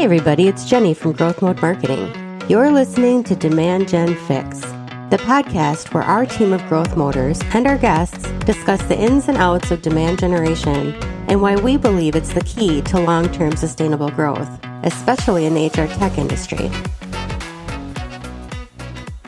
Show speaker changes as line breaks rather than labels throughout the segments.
Hey, everybody, it's Jenny from GrowthMode Marketing. You're listening to Demand Gen Fix, the podcast where our team of growth motors and our guests discuss the ins and outs of demand generation and why we believe it's the key to long term sustainable growth, especially in the HR tech industry.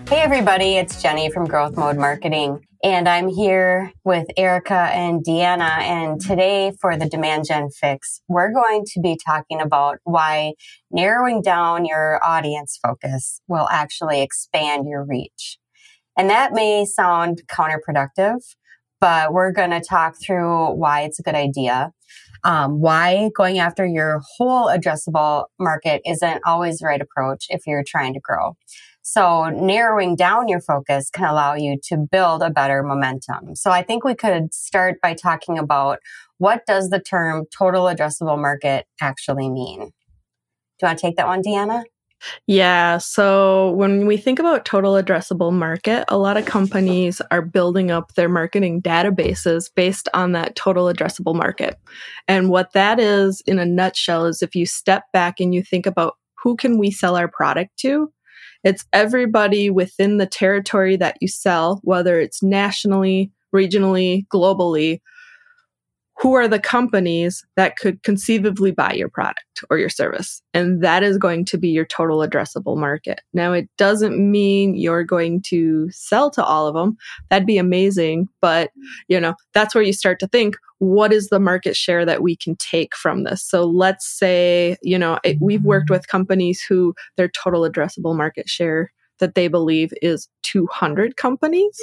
Hey, everybody, it's Jenny from GrowthMode Marketing. And I'm here with Erica and Deanna. And today for the Demand Gen Fix, we're going to be talking about why narrowing down your audience focus will actually expand your reach. And that may sound counterproductive, but we're going to talk through why it's a good idea. Um, why going after your whole addressable market isn't always the right approach if you're trying to grow. So narrowing down your focus can allow you to build a better momentum. So I think we could start by talking about what does the term total addressable market actually mean? Do you want to take that one, Deanna?
Yeah. So when we think about total addressable market, a lot of companies are building up their marketing databases based on that total addressable market. And what that is in a nutshell is if you step back and you think about who can we sell our product to? It's everybody within the territory that you sell, whether it's nationally, regionally, globally. Who are the companies that could conceivably buy your product or your service? And that is going to be your total addressable market. Now, it doesn't mean you're going to sell to all of them. That'd be amazing. But, you know, that's where you start to think, what is the market share that we can take from this? So let's say, you know, it, we've worked with companies who their total addressable market share that they believe is 200 companies.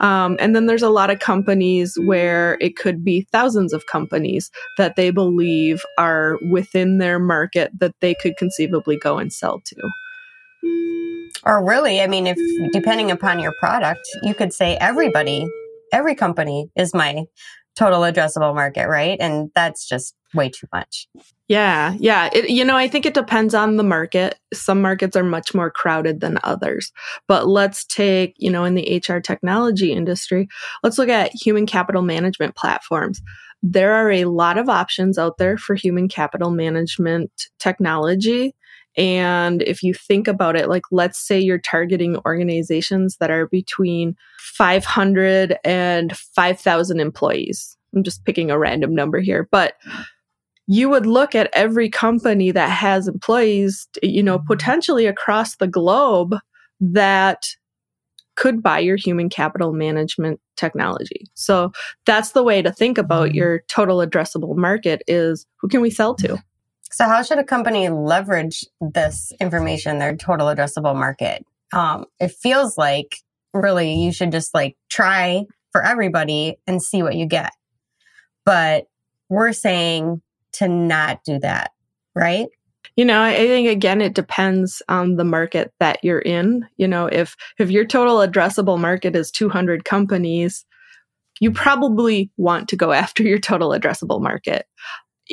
Um, and then there's a lot of companies where it could be thousands of companies that they believe are within their market that they could conceivably go and sell to.
Or really, I mean, if depending upon your product, you could say everybody, every company is my total addressable market, right? And that's just way too much.
Yeah, yeah. It, you know, I think it depends on the market. Some markets are much more crowded than others. But let's take, you know, in the HR technology industry, let's look at human capital management platforms. There are a lot of options out there for human capital management technology. And if you think about it, like let's say you're targeting organizations that are between 500 and 5,000 employees. I'm just picking a random number here, but you would look at every company that has employees, you know, potentially across the globe that could buy your human capital management technology. So that's the way to think about mm-hmm. your total addressable market is who can we sell to?
So how should a company leverage this information, their total addressable market? Um, it feels like really you should just like try for everybody and see what you get. But we're saying to not do that, right?
You know, I think again it depends on the market that you're in. You know, if if your total addressable market is 200 companies, you probably want to go after your total addressable market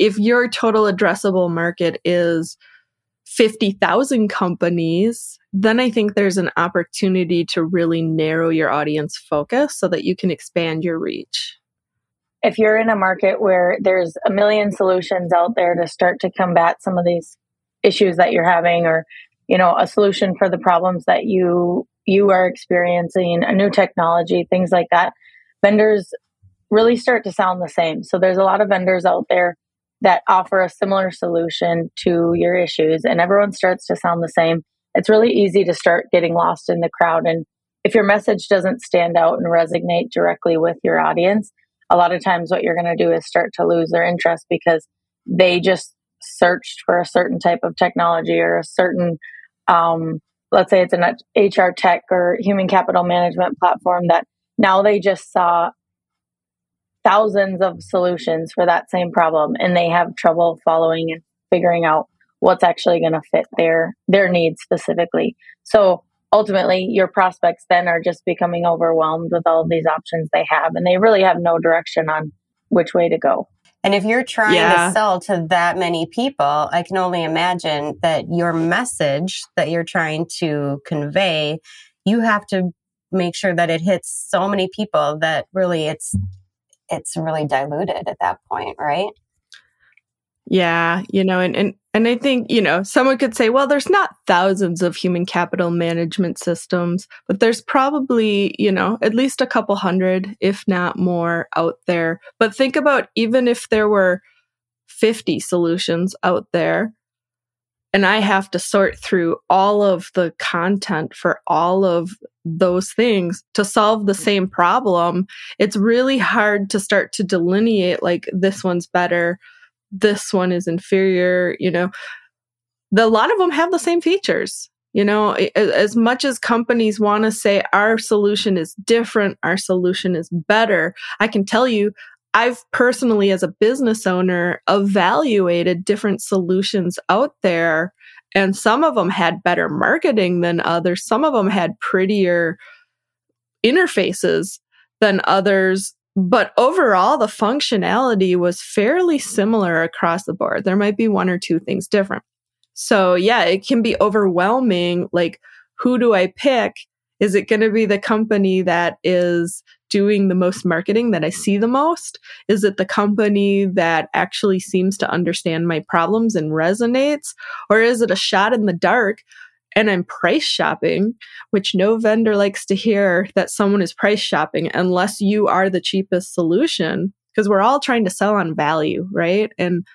if your total addressable market is 50,000 companies, then I think there's an opportunity to really narrow your audience focus so that you can expand your reach.
If you're in a market where there's a million solutions out there to start to combat some of these issues that you're having or you know a solution for the problems that you you are experiencing, a new technology, things like that, vendors really start to sound the same. So there's a lot of vendors out there that offer a similar solution to your issues and everyone starts to sound the same, it's really easy to start getting lost in the crowd. And if your message doesn't stand out and resonate directly with your audience, a lot of times what you're going to do is start to lose their interest because they just searched for a certain type of technology or a certain, um, let's say it's an HR tech or human capital management platform that now they just saw thousands of solutions for that same problem and they have trouble following and figuring out what's actually going to fit their their needs specifically so ultimately your prospects then are just becoming overwhelmed with all of these options they have and they really have no direction on which way to go
and if you're trying yeah. to sell to that many people i can only imagine that your message that you're trying to convey you have to make sure that it hits so many people that really it's it's really diluted at that point, right?
Yeah, you know, and, and and I think, you know, someone could say, well, there's not thousands of human capital management systems, but there's probably, you know, at least a couple hundred, if not more, out there. But think about even if there were 50 solutions out there, and I have to sort through all of the content for all of those things to solve the same problem, it's really hard to start to delineate like this one's better this one is inferior, you know. The, a lot of them have the same features. You know, as much as companies want to say our solution is different, our solution is better, I can tell you, I've personally, as a business owner, evaluated different solutions out there, and some of them had better marketing than others. Some of them had prettier interfaces than others but overall, the functionality was fairly similar across the board. There might be one or two things different. So, yeah, it can be overwhelming. Like, who do I pick? Is it going to be the company that is doing the most marketing that I see the most? Is it the company that actually seems to understand my problems and resonates? Or is it a shot in the dark and I'm price shopping, which no vendor likes to hear that someone is price shopping unless you are the cheapest solution, because we're all trying to sell on value, right? And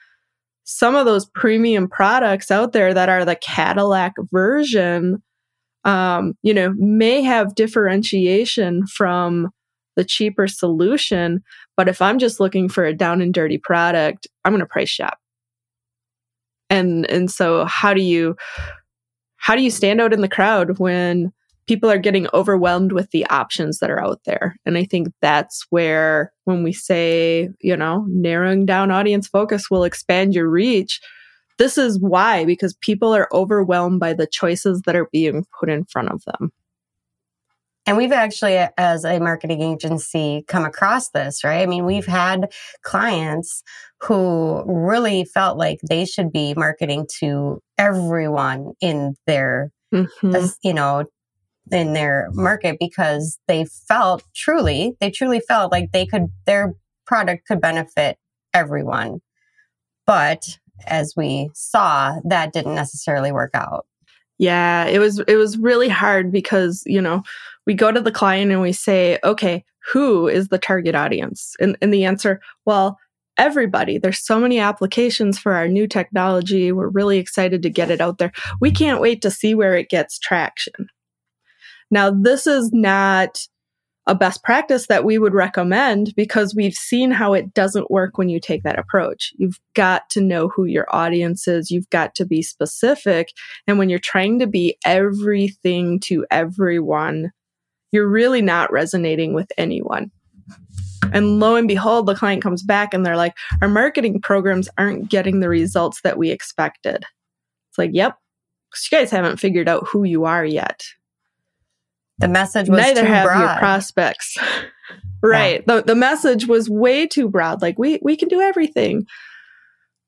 some of those premium products out there that are the Cadillac version, um, you know, may have differentiation from the cheaper solution. But if I'm just looking for a down and dirty product, I'm going to price shop. And, and so how do you, how do you stand out in the crowd when people are getting overwhelmed with the options that are out there? And I think that's where, when we say, you know, narrowing down audience focus will expand your reach, this is why, because people are overwhelmed by the choices that are being put in front of them.
And we've actually, as a marketing agency, come across this, right? I mean, we've had clients who really felt like they should be marketing to everyone in their, mm-hmm. you know, in their market because they felt truly, they truly felt like they could, their product could benefit everyone. But as we saw, that didn't necessarily work out.
Yeah, it was it was really hard because, you know, we go to the client and we say, "Okay, who is the target audience?" And and the answer, well, everybody. There's so many applications for our new technology. We're really excited to get it out there. We can't wait to see where it gets traction. Now, this is not a best practice that we would recommend because we've seen how it doesn't work when you take that approach. You've got to know who your audience is. You've got to be specific. And when you're trying to be everything to everyone, you're really not resonating with anyone. And lo and behold, the client comes back and they're like, our marketing programs aren't getting the results that we expected. It's like, yep, because you guys haven't figured out who you are yet.
The message was
neither have
broad.
your prospects. right. Yeah. The the message was way too broad. Like we we can do everything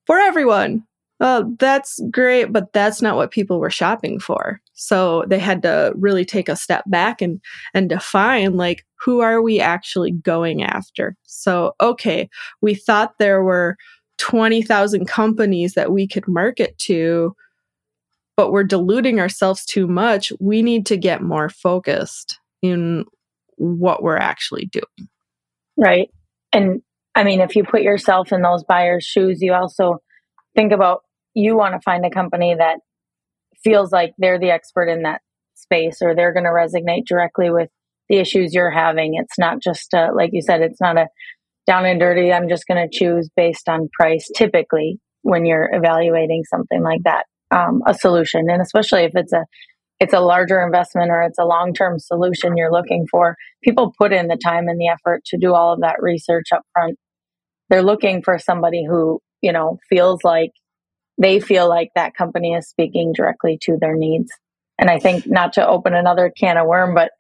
for everyone. Oh, that's great, but that's not what people were shopping for. So they had to really take a step back and and define like who are we actually going after. So okay, we thought there were 20,000 companies that we could market to but we're diluting ourselves too much. We need to get more focused in what we're actually doing.
Right. And I mean, if you put yourself in those buyers' shoes, you also think about you want to find a company that feels like they're the expert in that space or they're going to resonate directly with the issues you're having. It's not just, a, like you said, it's not a down and dirty, I'm just going to choose based on price typically when you're evaluating something like that um, a solution, and especially if it's a it's a larger investment or it's a long term solution you're looking for. People put in the time and the effort to do all of that research up front. They're looking for somebody who you know feels like they feel like that company is speaking directly to their needs. And I think not to open another can of worm, but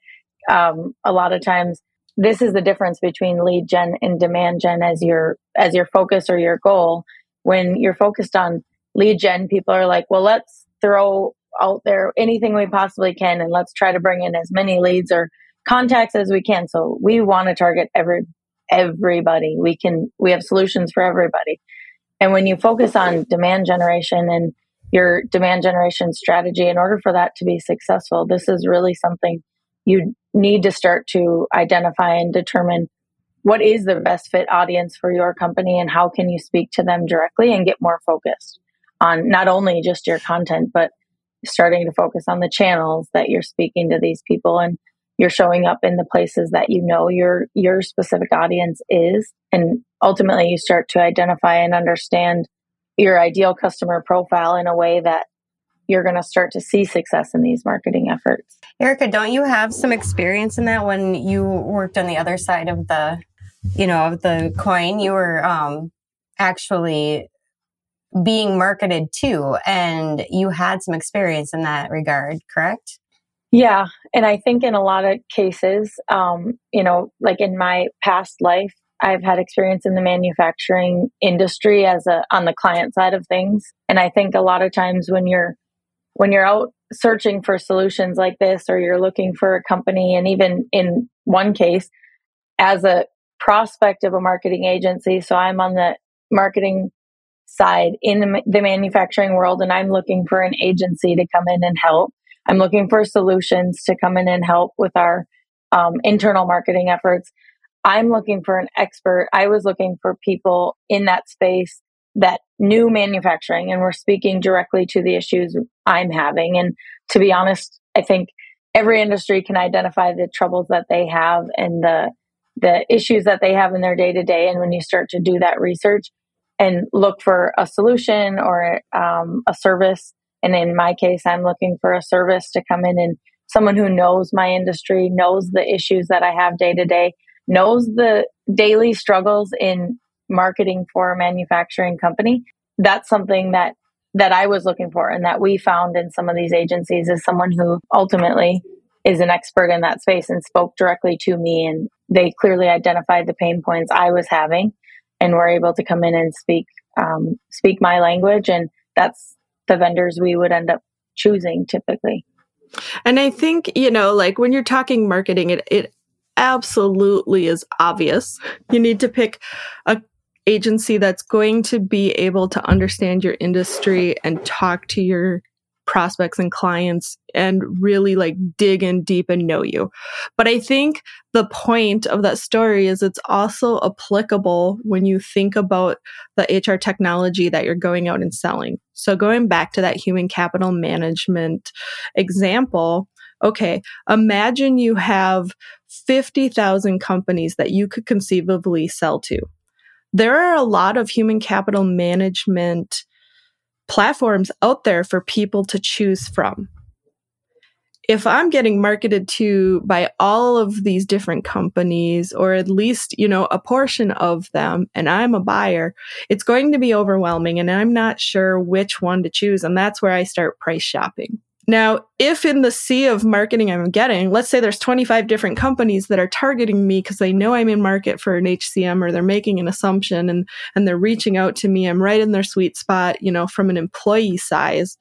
um, a lot of times this is the difference between lead gen and demand gen as your as your focus or your goal. When you're focused on lead gen, people are like, well, let's throw out there anything we possibly can and let's try to bring in as many leads or contacts as we can. So we want to target every everybody. We can we have solutions for everybody. And when you focus on demand generation and your demand generation strategy, in order for that to be successful, this is really something you need to start to identify and determine what is the best fit audience for your company and how can you speak to them directly and get more focused on not only just your content, but starting to focus on the channels that you're speaking to these people and you're showing up in the places that you know your your specific audience is and ultimately you start to identify and understand your ideal customer profile in a way that you're going to start to see success in these marketing efforts.
Erica, don't you have some experience in that when you worked on the other side of the, you know, of the coin? You were um, actually being marketed to, and you had some experience in that regard, correct?
Yeah, and I think in a lot of cases, um, you know, like in my past life, I've had experience in the manufacturing industry as a on the client side of things, and I think a lot of times when you're when you're out searching for solutions like this, or you're looking for a company, and even in one case, as a prospect of a marketing agency, so I'm on the marketing side in the, the manufacturing world, and I'm looking for an agency to come in and help. I'm looking for solutions to come in and help with our um, internal marketing efforts. I'm looking for an expert. I was looking for people in that space that knew manufacturing and were speaking directly to the issues I'm having. And to be honest, I think every industry can identify the troubles that they have and the the issues that they have in their day to day. And when you start to do that research and look for a solution or um, a service, and in my case, I'm looking for a service to come in and someone who knows my industry, knows the issues that I have day to day, knows the daily struggles in marketing for a manufacturing company. That's something that that I was looking for and that we found in some of these agencies is someone who ultimately is an expert in that space and spoke directly to me and they clearly identified the pain points I was having and were able to come in and speak um, speak my language and that's the vendors we would end up choosing typically.
And I think, you know, like when you're talking marketing, it, it absolutely is obvious. You need to pick a agency that's going to be able to understand your industry and talk to your prospects and clients and really like dig in deep and know you. But I think the point of that story is it's also applicable when you think about the HR technology that you're going out and selling. So going back to that human capital management example, okay, imagine you have 50,000 companies that you could conceivably sell to. There are a lot of human capital management platforms out there for people to choose from. If I'm getting marketed to by all of these different companies, or at least, you know, a portion of them, and I'm a buyer, it's going to be overwhelming and I'm not sure which one to choose. And that's where I start price shopping. Now, if in the sea of marketing I'm getting, let's say there's 25 different companies that are targeting me because they know I'm in market for an HCM or they're making an assumption and, and they're reaching out to me, I'm right in their sweet spot, you know, from an employee size.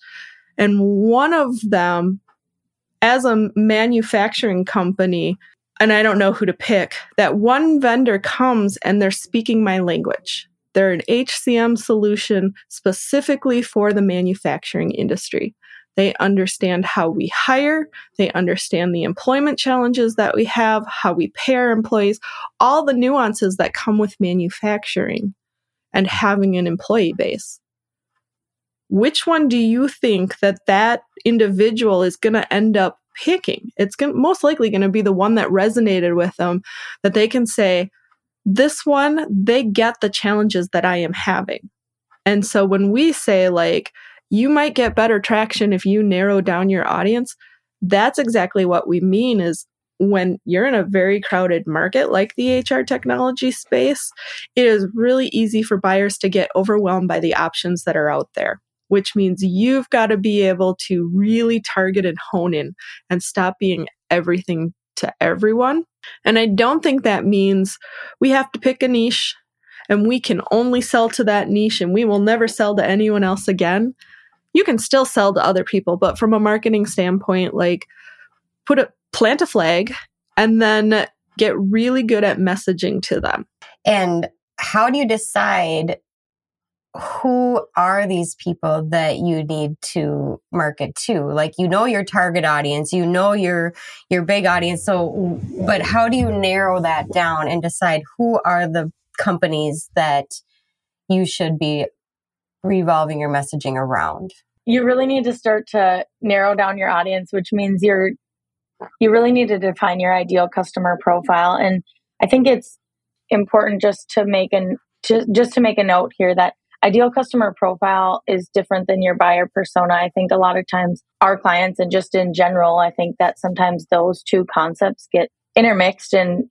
And one of them, as a manufacturing company, and I don't know who to pick, that one vendor comes and they're speaking my language. They're an HCM solution specifically for the manufacturing industry. They understand how we hire. They understand the employment challenges that we have, how we pay our employees, all the nuances that come with manufacturing and having an employee base. Which one do you think that that individual is going to end up picking? It's going most likely going to be the one that resonated with them that they can say, this one, they get the challenges that I am having. And so when we say like, you might get better traction if you narrow down your audience. That's exactly what we mean is when you're in a very crowded market like the HR technology space, it is really easy for buyers to get overwhelmed by the options that are out there, which means you've got to be able to really target and hone in and stop being everything to everyone. And I don't think that means we have to pick a niche and we can only sell to that niche and we will never sell to anyone else again you can still sell to other people, but from a marketing standpoint, like put a plant a flag and then get really good at messaging to them.
And how do you decide who are these people that you need to market to? Like you know your target audience, you know your your big audience. So but how do you narrow that down and decide who are the companies that you should be revolving your messaging around?
You really need to start to narrow down your audience, which means you're you really need to define your ideal customer profile and I think it's important just to make an just, just to make a note here that ideal customer profile is different than your buyer persona. I think a lot of times our clients and just in general, I think that sometimes those two concepts get intermixed and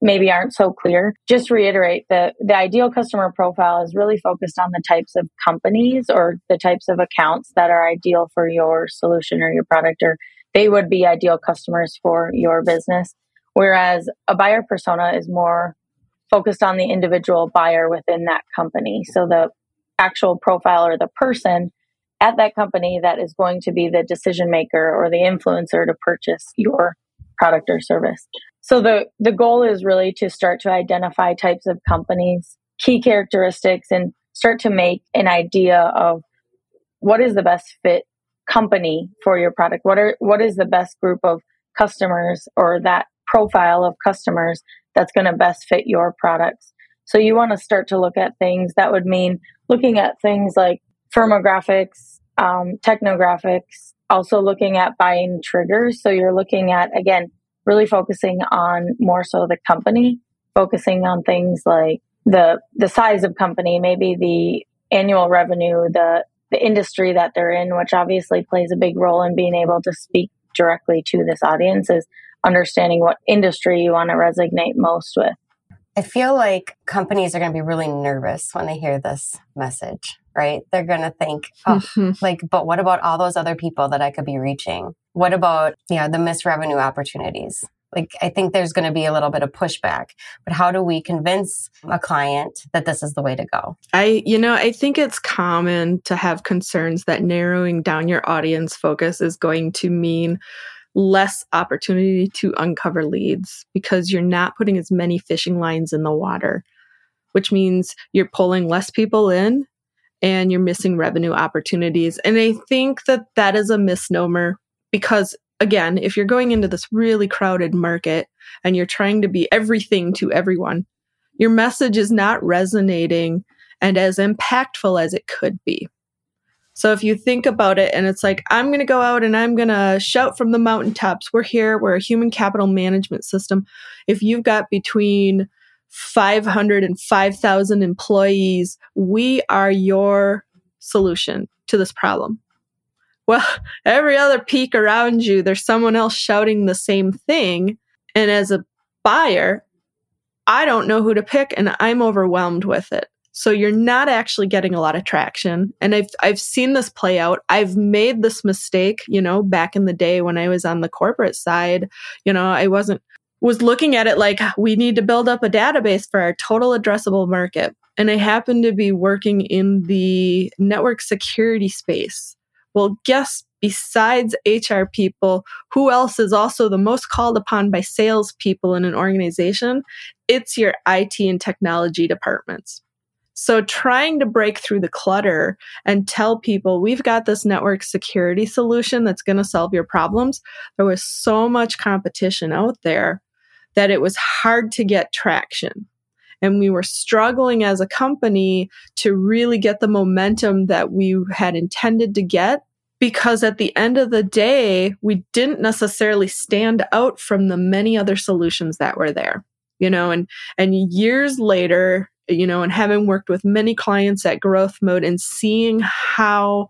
maybe aren't so clear. Just reiterate that the ideal customer profile is really focused on the types of companies or the types of accounts that are ideal for your solution or your product or they would be ideal customers for your business. Whereas a buyer persona is more focused on the individual buyer within that company. So the actual profile or the person at that company that is going to be the decision maker or the influencer to purchase your product or service. So the the goal is really to start to identify types of companies, key characteristics and start to make an idea of what is the best fit company for your product. What are what is the best group of customers or that profile of customers that's going to best fit your products. So you want to start to look at things that would mean looking at things like firmographics, um, technographics, also looking at buying triggers. So you're looking at, again, really focusing on more so the company, focusing on things like the, the size of company, maybe the annual revenue, the, the industry that they're in, which obviously plays a big role in being able to speak directly to this audience is understanding what industry you want to resonate most with.
I feel like companies are going to be really nervous when they hear this message, right? They're going to think, oh, mm-hmm. like, but what about all those other people that I could be reaching? What about, you know, the missed revenue opportunities? Like, I think there's going to be a little bit of pushback, but how do we convince a client that this is the way to go?
I, you know, I think it's common to have concerns that narrowing down your audience focus is going to mean less opportunity to uncover leads because you're not putting as many fishing lines in the water, which means you're pulling less people in and you're missing revenue opportunities. And I think that that is a misnomer because again, if you're going into this really crowded market and you're trying to be everything to everyone, your message is not resonating and as impactful as it could be. So if you think about it and it's like, I'm going to go out and I'm going to shout from the mountaintops, we're here, we're a human capital management system. If you've got between 500 and 5,000 employees, we are your solution to this problem. Well, every other peak around you, there's someone else shouting the same thing. And as a buyer, I don't know who to pick and I'm overwhelmed with it. So you're not actually getting a lot of traction. And I've I've seen this play out. I've made this mistake, you know, back in the day when I was on the corporate side, you know, I wasn't was looking at it like we need to build up a database for our total addressable market. And I happened to be working in the network security space. Well, guess besides HR people, who else is also the most called upon by salespeople in an organization? It's your IT and technology departments. So trying to break through the clutter and tell people we've got this network security solution that's going to solve your problems. There was so much competition out there that it was hard to get traction. And we were struggling as a company to really get the momentum that we had intended to get because at the end of the day, we didn't necessarily stand out from the many other solutions that were there. You know, and, and years later, you know, and having worked with many clients at growth mode and seeing how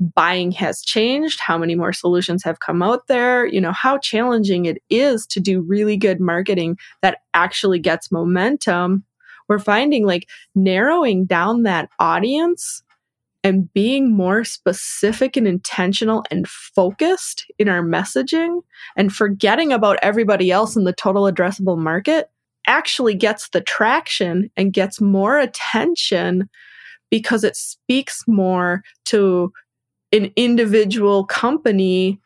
buying has changed, how many more solutions have come out there, you know, how challenging it is to do really good marketing that actually gets momentum. We're finding like narrowing down that audience and being more specific and intentional and focused in our messaging and forgetting about everybody else in the total addressable market actually gets the traction and gets more attention because it speaks more to an individual company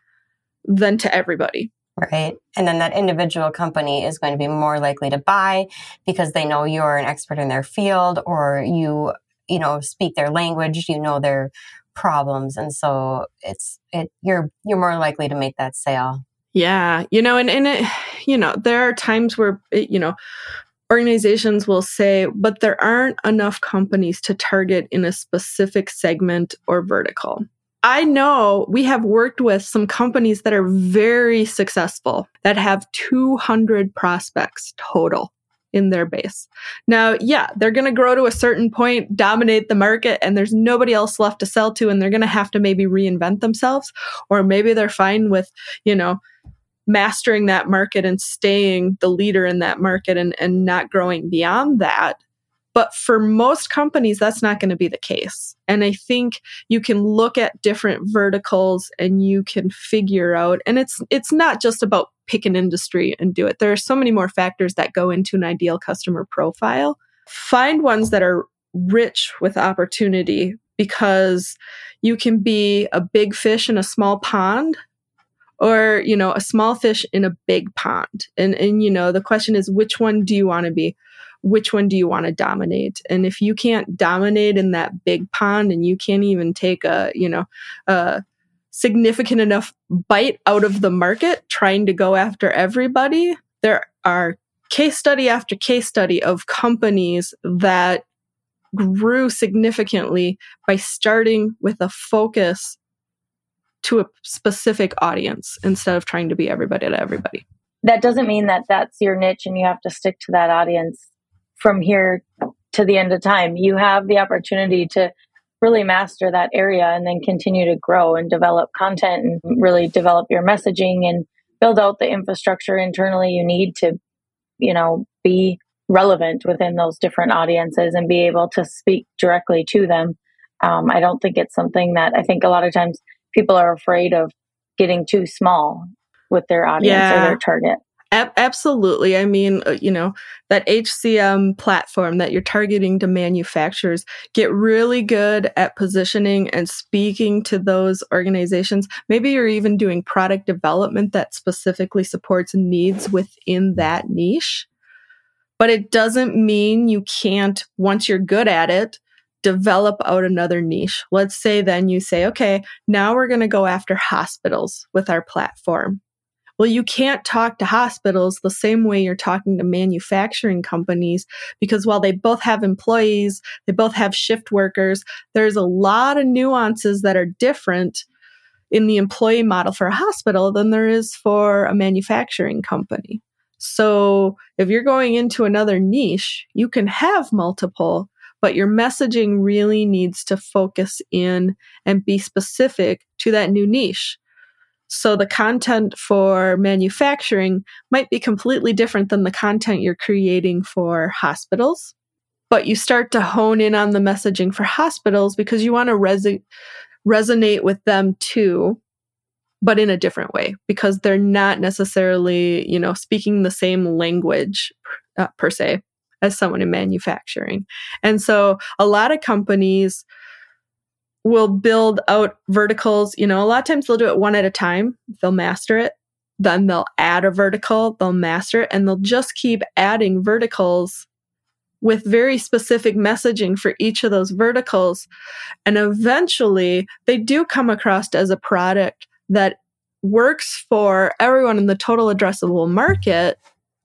than to everybody.
Right. And then that individual company is going to be more likely to buy because they know you're an expert in their field or you you know, speak their language, you know their problems. And so it's, it, you're, you're more likely to make that sale.
Yeah. You know, and, and it, you know, there are times where, it, you know, organizations will say, but there aren't enough companies to target in a specific segment or vertical. I know we have worked with some companies that are very successful that have 200 prospects total in their base. Now, yeah, they're going to grow to a certain point, dominate the market, and there's nobody else left to sell to, and they're going to have to maybe reinvent themselves, or maybe they're fine with, you know, mastering that market and staying the leader in that market and, and not growing beyond that. But for most companies, that's not going to be the case. And I think you can look at different verticals and you can figure out, and it's, it's not just about pick an industry and do it. There are so many more factors that go into an ideal customer profile. Find ones that are rich with opportunity because you can be a big fish in a small pond or you know a small fish in a big pond and and you know the question is which one do you want to be which one do you want to dominate and if you can't dominate in that big pond and you can't even take a you know a significant enough bite out of the market trying to go after everybody there are case study after case study of companies that grew significantly by starting with a focus to a specific audience instead of trying to be everybody to everybody.
That doesn't mean that that's your niche and you have to stick to that audience from here to the end of time. You have the opportunity to really master that area and then continue to grow and develop content and really develop your messaging and build out the infrastructure internally you need to, you know, be relevant within those different audiences and be able to speak directly to them. Um, I don't think it's something that I think a lot of times people are afraid of getting too small with their audience yeah. or their target.
Absolutely. I mean, uh, you know, that HCM platform that you're targeting to manufacturers, get really good at positioning and speaking to those organizations. Maybe you're even doing product development that specifically supports needs within that niche. But it doesn't mean you can't, once you're good at it, develop out another niche. Let's say then you say, okay, now we're going to go after hospitals with our platform. Well, you can't talk to hospitals the same way you're talking to manufacturing companies because while they both have employees, they both have shift workers, there's a lot of nuances that are different in the employee model for a hospital than there is for a manufacturing company. So if you're going into another niche, you can have multiple but your messaging really needs to focus in and be specific to that new niche. So the content for manufacturing might be completely different than the content you're creating for hospitals. But you start to hone in on the messaging for hospitals because you want to res- resonate with them too, but in a different way because they're not necessarily, you know, speaking the same language uh, per se as someone in manufacturing. And so a lot of companies will build out verticals. You know, a lot of times they'll do it one at a time, they'll master it. Then they'll add a vertical, they'll master it, and they'll just keep adding verticals with very specific messaging for each of those verticals. And eventually they do come across as a product that works for everyone in the total addressable market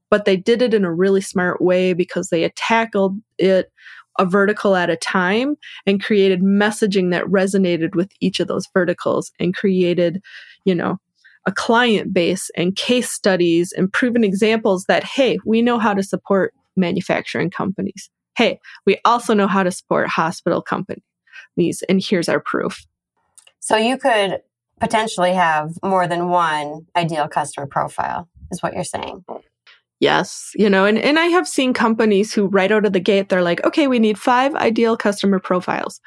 but they did it in a really smart way because they tackled it a vertical at a time and created messaging that resonated with each of those verticals and created, you know, a client base and case studies and proven examples that, hey, we know how to support manufacturing companies. Hey, we also know how to support hospital companies. And here's our proof.
So you could potentially have more than one ideal customer profile, is what you're saying.
Yes, you know, and, and I have seen companies who right out of the gate, they're like, okay, we need five ideal customer profiles.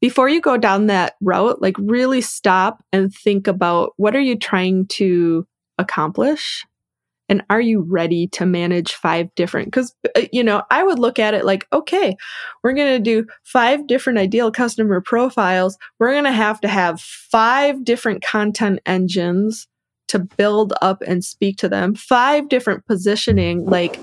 Before you go down that route, like really stop and think about what are you trying to accomplish? And are you ready to manage five different? Because, uh, you know, I would look at it like, okay, we're going to do five different ideal customer profiles. We're going to have to have five different content engines to build up and speak to them. Five different positioning, like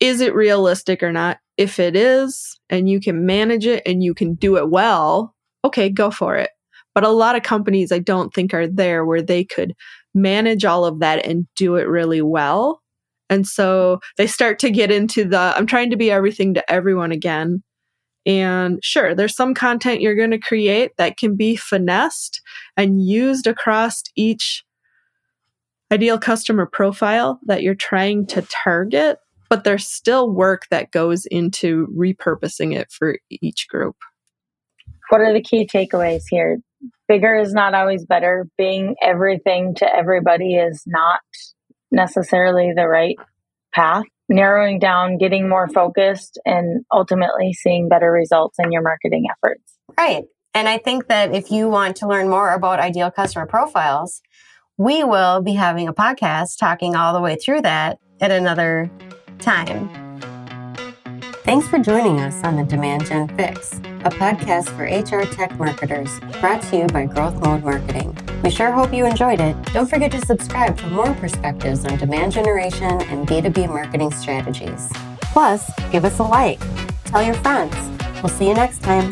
is it realistic or not? If it is, and you can manage it and you can do it well, okay, go for it. But a lot of companies I don't think are there where they could manage all of that and do it really well. And so they start to get into the I'm trying to be everything to everyone again. And sure, there's some content you're going to create that can be finessed and used across each ideal customer profile that you're trying to target, but there's still work that goes into repurposing it for each group.
What are the key takeaways here? Bigger is not always better. Being everything to everybody is not necessarily the right path. Narrowing down, getting more focused, and ultimately seeing better results in your marketing efforts.
Right. And I think that if you want to learn more about ideal customer profiles, we will be having a podcast talking all the way through that at another time. Thanks for joining us on the Demand Gen Fix, a podcast for HR tech marketers brought to you by GrowthMode Marketing. We sure hope you enjoyed it. Don't forget to subscribe for more perspectives on demand generation and B2B marketing strategies. Plus, give us a like. Tell your friends. We'll see you next time.